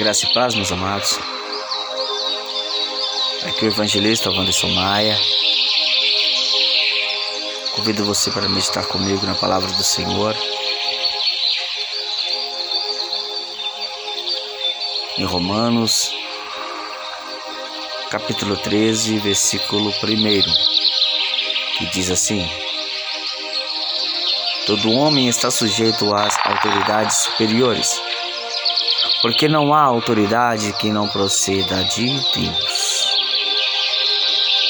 Graça e paz, meus amados. Aqui é o evangelista Wanderson Maia. Convido você para meditar comigo na palavra do Senhor. Em Romanos, capítulo 13, versículo 1, que diz assim: Todo homem está sujeito às autoridades superiores porque não há autoridade que não proceda de Deus.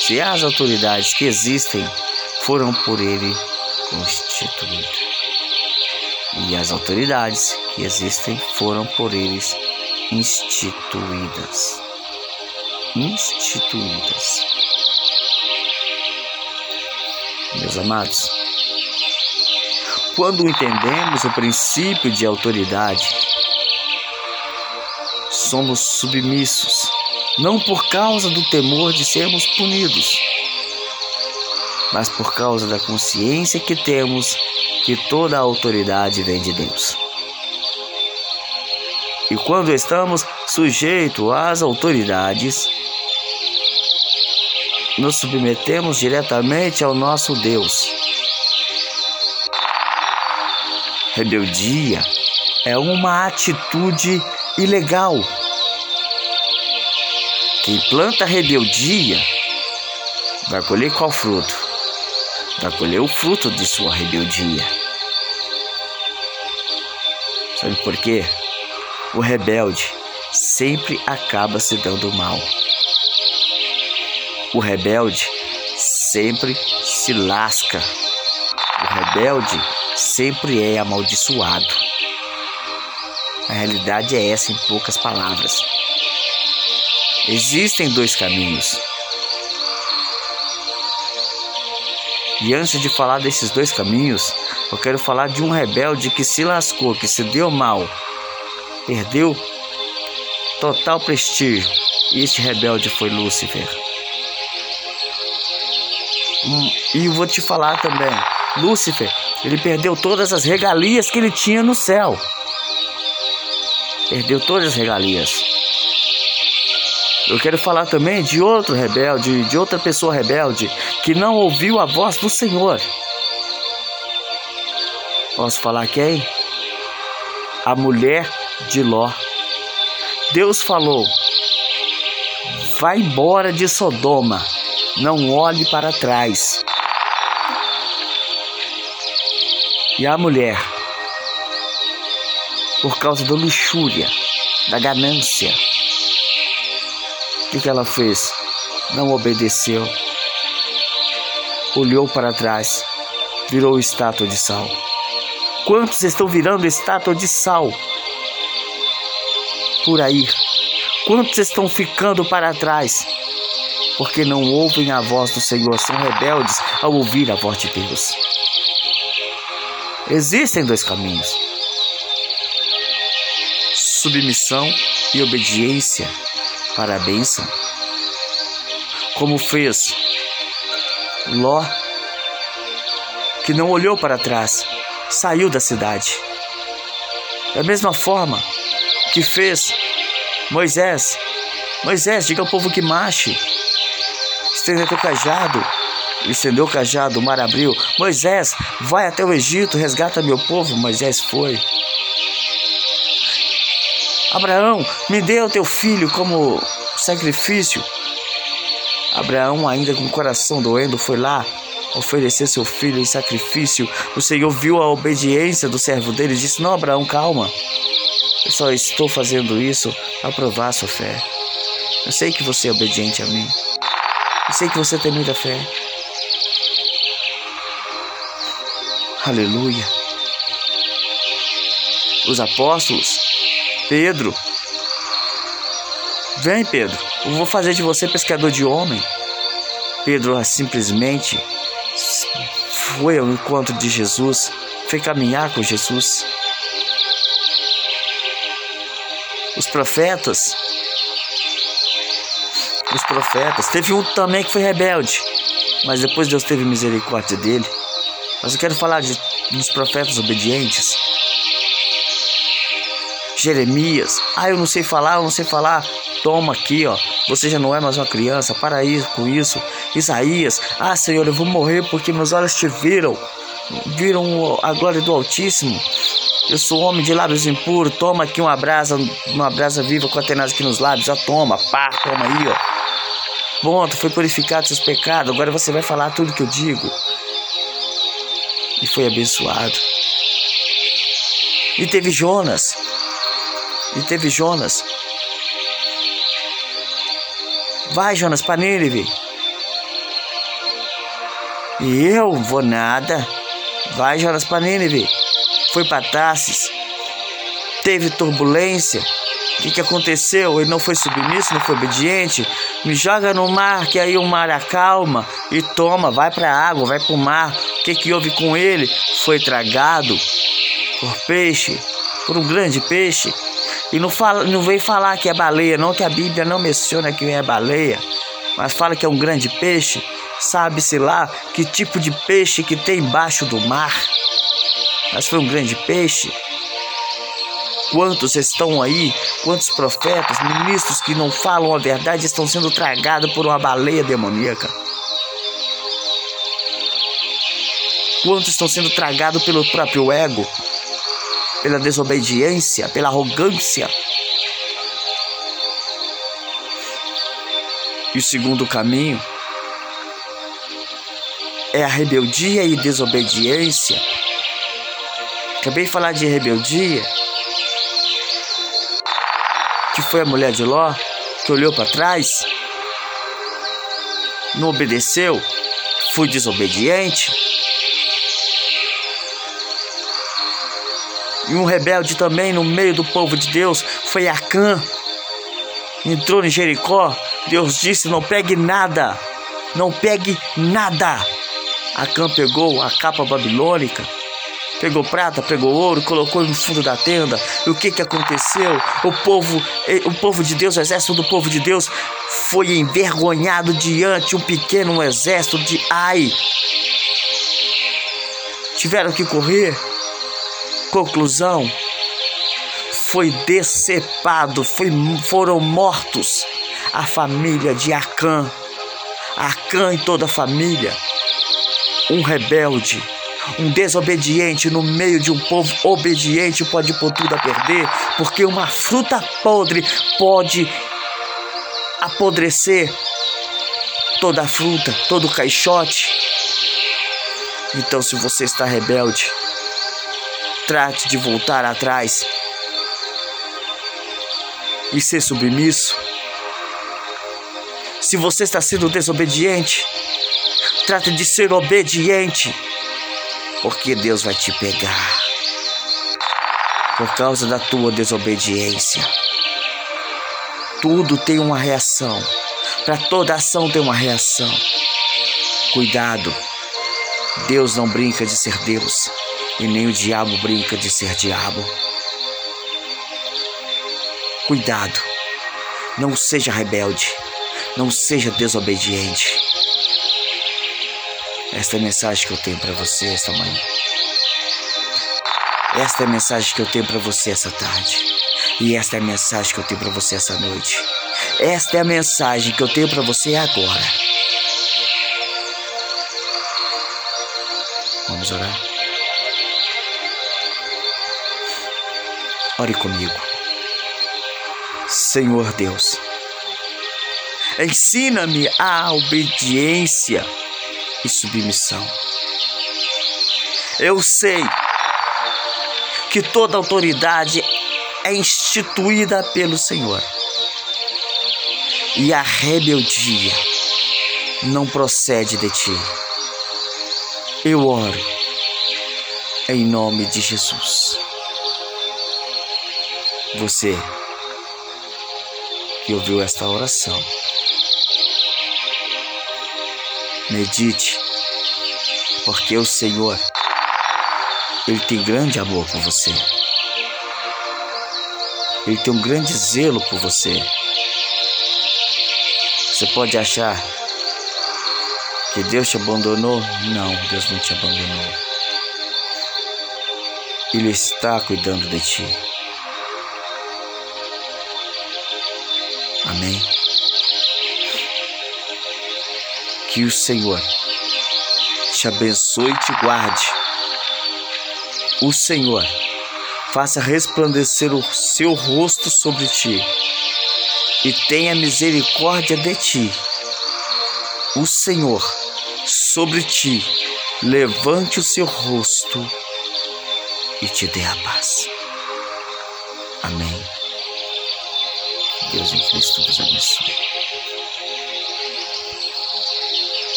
Se as autoridades que existem foram por ele constituídas, e as autoridades que existem foram por eles instituídas. Instituídas. Meus amados, quando entendemos o princípio de autoridade, somos submissos, não por causa do temor de sermos punidos, mas por causa da consciência que temos que toda a autoridade vem de Deus. E quando estamos sujeitos às autoridades, nos submetemos diretamente ao nosso Deus. Rebeldia é uma atitude ilegal. Quem planta rebeldia vai colher qual fruto? Vai colher o fruto de sua rebeldia. Sabe por quê? O rebelde sempre acaba se dando mal. O rebelde sempre se lasca. O rebelde sempre é amaldiçoado. A realidade é essa em poucas palavras. Existem dois caminhos. E antes de falar desses dois caminhos, eu quero falar de um rebelde que se lascou, que se deu mal, perdeu total prestígio. E este rebelde foi Lúcifer. Hum, e vou te falar também, Lúcifer, ele perdeu todas as regalias que ele tinha no céu perdeu todas as regalias. Eu quero falar também de outro rebelde, de outra pessoa rebelde que não ouviu a voz do Senhor. Posso falar quem? A mulher de Ló. Deus falou: Vá embora de Sodoma, não olhe para trás. E a mulher por causa da luxúria, da ganância. Que, que ela fez? Não obedeceu, olhou para trás, virou estátua de sal. Quantos estão virando estátua de sal por aí? Quantos estão ficando para trás? Porque não ouvem a voz do Senhor, são rebeldes ao ouvir a voz de Deus. Existem dois caminhos submissão e obediência para a bênção. Como fez Ló, que não olhou para trás, saiu da cidade. Da mesma forma que fez Moisés. Moisés, diga ao povo que marche. Estenda teu cajado. Estendeu o cajado, o mar abriu. Moisés, vai até o Egito, resgata meu povo. Moisés foi. Abraão, me dê o teu filho como sacrifício. Abraão, ainda com o coração doendo, foi lá oferecer seu filho em sacrifício. O Senhor viu a obediência do servo dele e disse: Não, Abraão, calma. Eu só estou fazendo isso para provar sua fé. Eu sei que você é obediente a mim. Eu sei que você tem muita fé. Aleluia. Os apóstolos Pedro, vem Pedro, eu vou fazer de você pescador de homem. Pedro simplesmente foi ao encontro de Jesus, foi caminhar com Jesus. Os profetas, os profetas, teve um também que foi rebelde, mas depois Deus teve misericórdia dele. Mas eu quero falar de, dos profetas obedientes. Jeremias, ah, eu não sei falar, eu não sei falar. Toma aqui, ó. Você já não é mais uma criança, para aí com isso. Isaías, ah, Senhor, eu vou morrer porque meus olhos te viram. Viram a glória do Altíssimo. Eu sou homem de lábios impuros. Toma aqui uma brasa, uma brasa viva com a tenaz aqui nos lábios. Já toma, pá, toma aí, ó. Ponto, foi purificado seus pecados. Agora você vai falar tudo que eu digo. E foi abençoado. E teve Jonas. E teve Jonas. Vai, Jonas, para Nínive. E eu vou nada. Vai, Jonas, para Nínive. Foi para Tarsis. Teve turbulência. O que, que aconteceu? Ele não foi submisso, não foi obediente. Me joga no mar, que aí o mar acalma. E toma, vai para a água, vai para o mar. O que, que houve com ele? Foi tragado por peixe, por um grande peixe. E não, fala, não vem falar que é baleia, não, que a Bíblia não menciona que é baleia, mas fala que é um grande peixe. Sabe-se lá que tipo de peixe que tem embaixo do mar. Mas foi um grande peixe. Quantos estão aí, quantos profetas, ministros que não falam a verdade estão sendo tragados por uma baleia demoníaca? Quantos estão sendo tragados pelo próprio ego? Pela desobediência, pela arrogância. E o segundo caminho é a rebeldia e desobediência. Acabei de falar de rebeldia, que foi a mulher de Ló que olhou para trás, não obedeceu, foi desobediente. E um rebelde também no meio do povo de Deus foi Acã. Entrou em Jericó. Deus disse: Não pegue nada. Não pegue nada. Acã pegou a capa babilônica. Pegou prata, pegou ouro, colocou no fundo da tenda. E o que que aconteceu? O povo, o povo de Deus, o exército do povo de Deus foi envergonhado diante um pequeno exército de Ai. Tiveram que correr Conclusão: foi decepado, foi, foram mortos a família de Acã, Acã e toda a família. Um rebelde, um desobediente no meio de um povo obediente pode pôr tudo a perder, porque uma fruta podre pode apodrecer toda a fruta, todo o caixote. Então, se você está rebelde, Trate de voltar atrás e ser submisso. Se você está sendo desobediente, trate de ser obediente, porque Deus vai te pegar por causa da tua desobediência. Tudo tem uma reação. Para toda ação tem uma reação. Cuidado. Deus não brinca de ser Deus e nem o diabo brinca de ser diabo. Cuidado, não seja rebelde, não seja desobediente. Esta é a mensagem que eu tenho para você esta manhã. Esta é a mensagem que eu tenho para você essa tarde. E esta é a mensagem que eu tenho para você essa noite. Esta é a mensagem que eu tenho para você agora. Vamos orar? Ore comigo. Senhor Deus, ensina-me a obediência e submissão. Eu sei que toda autoridade é instituída pelo Senhor. E a rebeldia não procede de ti. Eu oro em nome de Jesus. Você que ouviu esta oração, medite, porque o Senhor, Ele tem grande amor por você. Ele tem um grande zelo por você. Você pode achar que Deus te abandonou? Não, Deus não te abandonou. Ele está cuidando de ti. Amém. Que o Senhor te abençoe e te guarde. O Senhor faça resplandecer o seu rosto sobre ti e tenha misericórdia de ti. O Senhor sobre ti levante o seu rosto e te dê a paz. Amém. Deus em Cristo vos abençoe.